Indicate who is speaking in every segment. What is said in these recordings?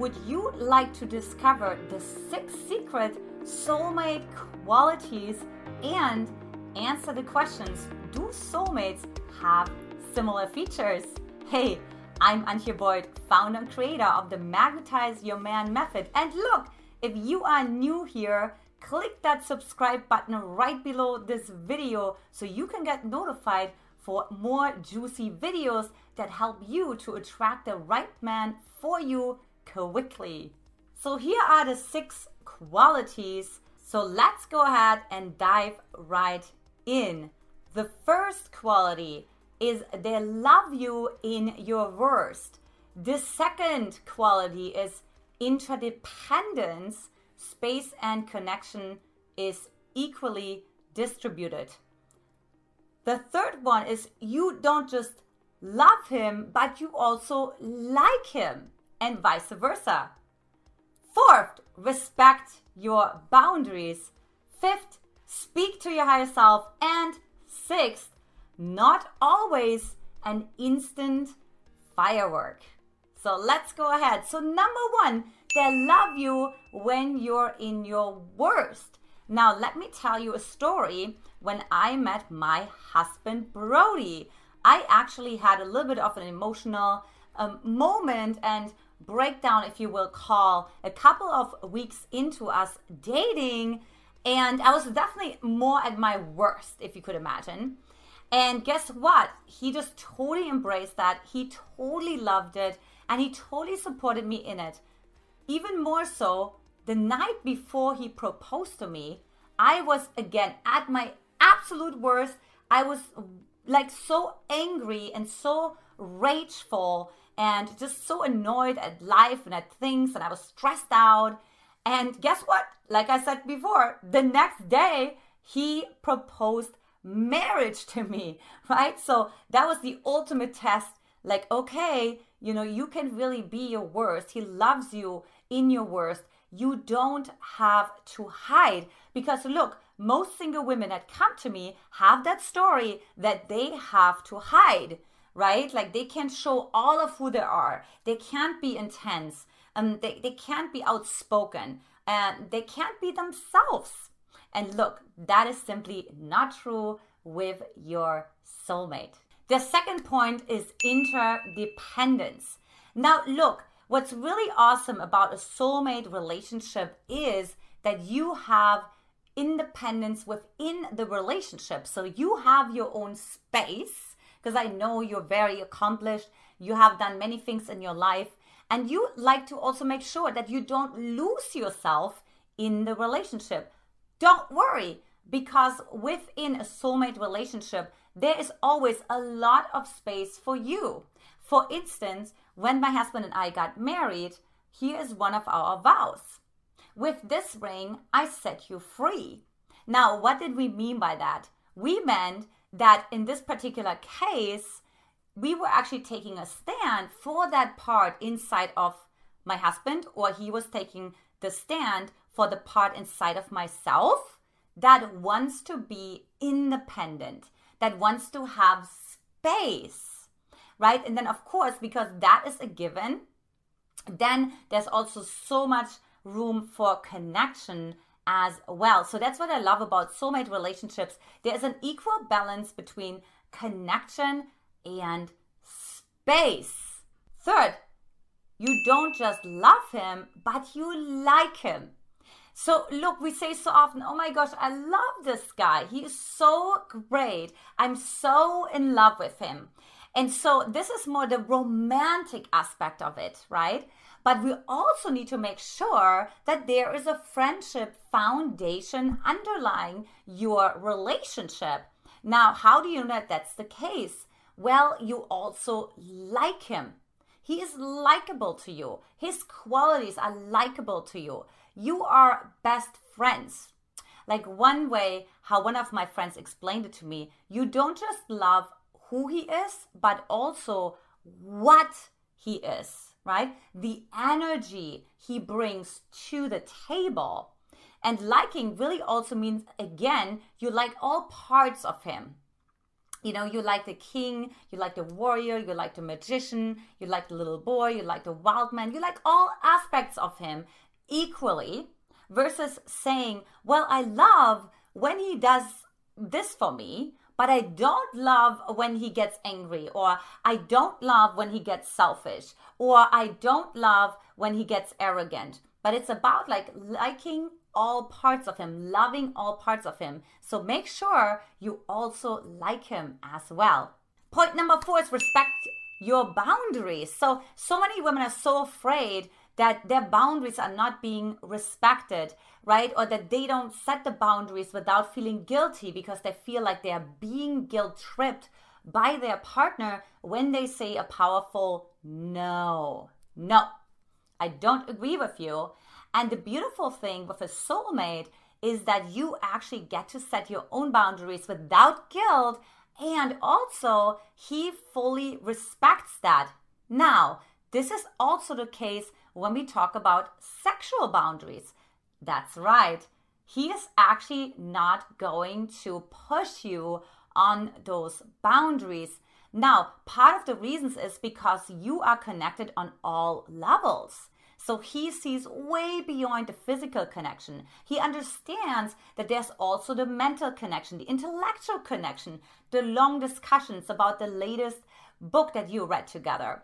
Speaker 1: would you like to discover the six secret soulmate qualities and answer the questions Do soulmates have similar features? Hey, I'm Antia Boyd, founder and creator of the Magnetize Your Man method. And look, if you are new here, click that subscribe button right below this video so you can get notified for more juicy videos that help you to attract the right man for you quickly. So, here are the six qualities. So, let's go ahead and dive right in. The first quality is they love you in your worst. The second quality is interdependence, space and connection is equally distributed. The third one is you don't just love him, but you also like him, and vice versa. Fourth, respect your boundaries. Fifth, speak to your higher self. And sixth, not always an instant firework. So let's go ahead. So, number one, they love you when you're in your worst. Now, let me tell you a story. When I met my husband, Brody, I actually had a little bit of an emotional um, moment and breakdown, if you will call, a couple of weeks into us dating. And I was definitely more at my worst, if you could imagine. And guess what? He just totally embraced that. He totally loved it and he totally supported me in it. Even more so, the night before he proposed to me, I was again at my absolute worst. I was like so angry and so rageful and just so annoyed at life and at things, and I was stressed out. And guess what? Like I said before, the next day he proposed marriage to me, right? So that was the ultimate test. Like, okay, you know, you can really be your worst. He loves you in your worst. You don't have to hide because look, most single women that come to me have that story that they have to hide, right? Like they can't show all of who they are. They can't be intense. Um, they, they can't be outspoken and they can't be themselves. And look, that is simply not true with your soulmate. The second point is interdependence. Now, look, what's really awesome about a soulmate relationship is that you have independence within the relationship. So you have your own space, because I know you're very accomplished, you have done many things in your life, and you like to also make sure that you don't lose yourself in the relationship. Don't worry, because within a soulmate relationship, there is always a lot of space for you. For instance, when my husband and I got married, here is one of our vows. With this ring, I set you free. Now, what did we mean by that? We meant that in this particular case, we were actually taking a stand for that part inside of my husband, or he was taking the stand for the part inside of myself that wants to be independent, that wants to have space, right? And then, of course, because that is a given, then there's also so much room for connection as well. So that's what I love about soulmate relationships. There's an equal balance between connection and space. Third, you don't just love him, but you like him. So, look, we say so often, oh my gosh, I love this guy. He is so great. I'm so in love with him. And so, this is more the romantic aspect of it, right? But we also need to make sure that there is a friendship foundation underlying your relationship. Now, how do you know that that's the case? Well, you also like him. He is likable to you. His qualities are likable to you you are best friends. Like one way, how one of my friends explained it to me, you don't just love who he is, but also what he is, right? The energy he brings to the table. And liking really also means, again, you like all parts of him. you know, you like the king, you like the warrior, you like the magician, you like the little boy, you like the wild man, you like all aspects of him equally, versus saying, Well, I love when he does this for me, but I don't love when he gets angry, or I don't love when he gets selfish, or I don't love when he gets arrogant. But it's about like liking all parts of him, loving all parts of him. So make sure you also like him as well. Point number four is respect your boundaries. So, so many women are so afraid that their boundaries are not being respected, right? Or that they don't set the boundaries without feeling guilty because they feel like they are being guilt tripped by their partner when they say a powerful no. No, I don't agree with you. And the beautiful thing with a soulmate is that you actually get to set your own boundaries without guilt. And also, he fully respects that. Now, this is also the case when we talk about sexual boundaries. That's right. He is actually not going to push you on those boundaries. Now, part of the reasons is because you are connected on all levels. So he sees way beyond the physical connection. He understands that there's also the mental connection, the intellectual connection, the long discussions about the latest book that you read together.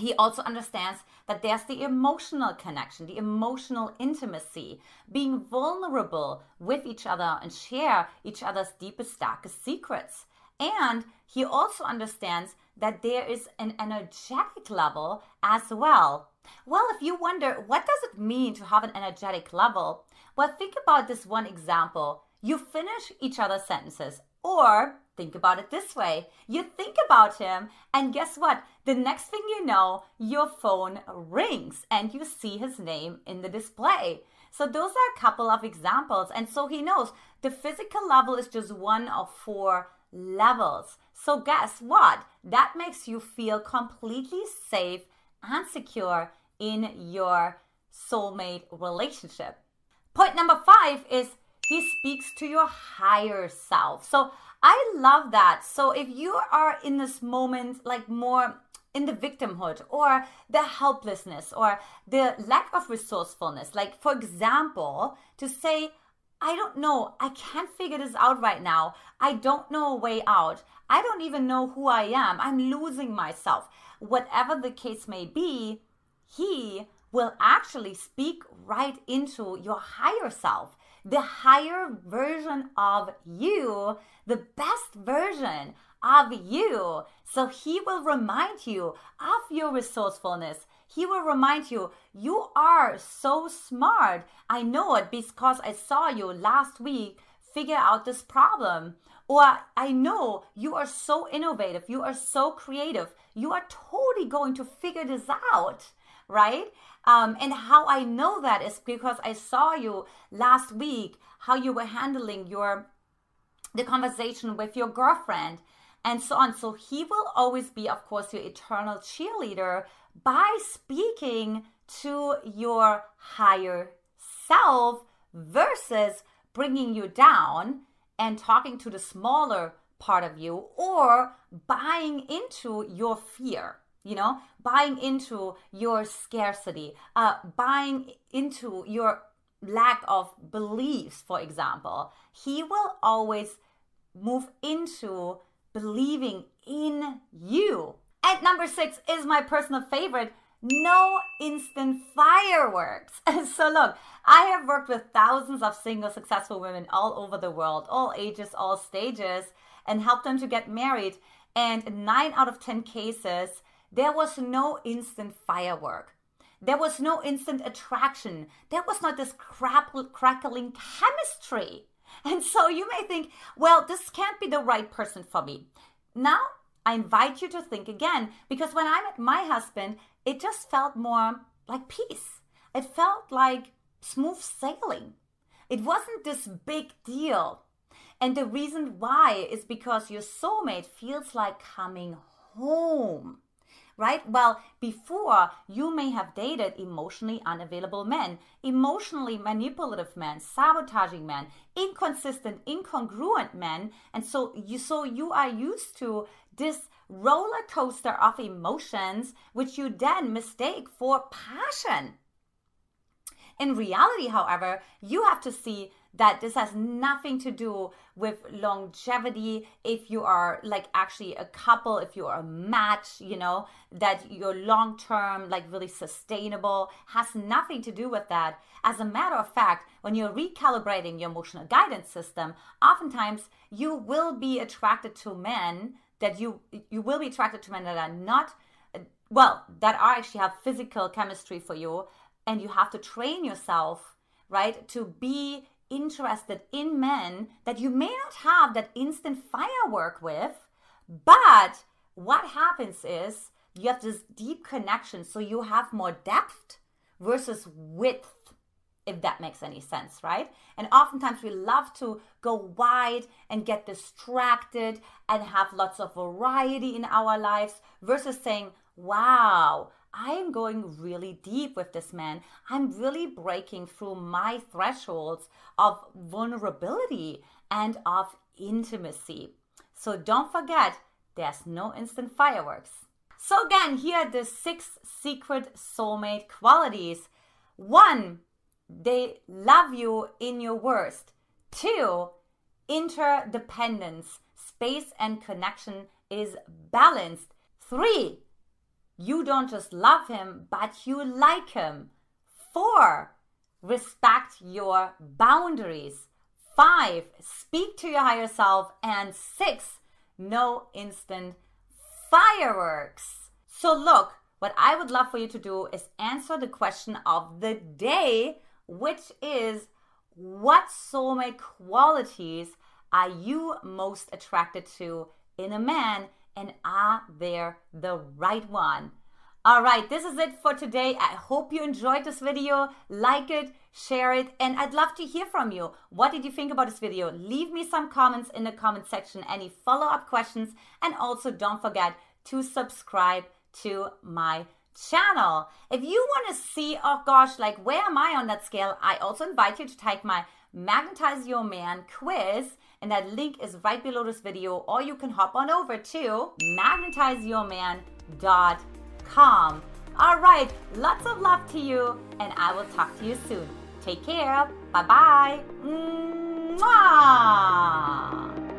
Speaker 1: He also understands that there's the emotional connection, the emotional intimacy, being vulnerable with each other and share each other's deepest, darkest secrets. And he also understands that there is an energetic level as well well, if you wonder what does it mean to have an energetic level, well, think about this one example. You finish each other's sentences, or think about it this way. You think about him, and guess what? The next thing you know, your phone rings and you see his name in the display. So, those are a couple of examples. And so he knows the physical level is just one of four levels. So, guess what? That makes you feel completely safe and secure in your soulmate relationship. Point number five is he speaks to your higher self. So I love that. So if you are in this moment, like more in the victimhood or the helplessness or the lack of resourcefulness, like for example, to say, I don't know, I can't figure this out right now. I don't know a way out. I don't even know who I am. I'm losing myself whatever the case may be, he will actually speak right into your higher self, the higher version of you, the best version of you. So he will remind you of your resourcefulness. He will remind you, you are so smart. I know it because I saw you last week figure out this problem. Or I know you are so innovative, you are so creative, you are totally going to figure this out, right? Um, and how I know that is because I saw you last week, how you were handling your the conversation with your girlfriend and so on. So he will always be, of course, your eternal cheerleader by speaking to your higher self versus bringing you down and talking to the smaller part of you or buying into your fear you know buying into your scarcity uh, buying into your lack of beliefs for example he will always move into believing in you and number six is my personal favorite no instant fireworks. so, look, I have worked with thousands of single successful women all over the world, all ages, all stages, and helped them to get married. And nine out of 10 cases, there was no instant firework. There was no instant attraction. There was not this crackling chemistry. And so you may think, well, this can't be the right person for me. Now, I invite you to think again because when I met my husband, it just felt more like peace. It felt like smooth sailing. It wasn't this big deal. And the reason why is because your soulmate feels like coming home, right? Well, before you may have dated emotionally unavailable men, emotionally manipulative men, sabotaging men, inconsistent, incongruent men, and so you so you are used to this roller coaster of emotions which you then mistake for passion. In reality, however, you have to see that this has nothing to do with longevity. If you are like actually a couple if you are a match you know that you're long term like really sustainable has nothing to do with that. As a matter of fact when you're recalibrating your emotional guidance system oftentimes you will be attracted to men that you you will be attracted to men that are not well that are actually have physical chemistry for you and you have to train yourself right to be interested in men that you may not have that instant firework with, but what happens is you have this deep connection, so you have more depth versus width, if that makes any sense, right? And oftentimes we love to go wide and get distracted and have lots of variety in our lives versus saying, wow, I am going really deep with this man. I'm really breaking through my thresholds of vulnerability and of intimacy. So don't forget, there's no instant fireworks. So, again, here are the six secret soulmate qualities. One, they love you in your worst. Two, interdependence, space and connection is balanced. Three, you don't just love him, but you like him. Four, respect your boundaries. Five, speak to your higher self. And six, no instant fireworks. So, look, what I would love for you to do is answer the question of the day, which is what soulmate qualities are you most attracted to in a man and are they the right one? All right, this is it for today. I hope you enjoyed this video. Like it, share it, and I'd love to hear from you. What did you think about this video? Leave me some comments in the comment section, any follow up questions, and also don't forget to subscribe to my channel. If you want to see, oh gosh, like where am I on that scale? I also invite you to take my Magnetize Your Man quiz and that link is right below this video or you can hop on over to magnetizeyourman.com. All right, lots of love to you and I will talk to you soon. Take care. Bye bye. Mwah!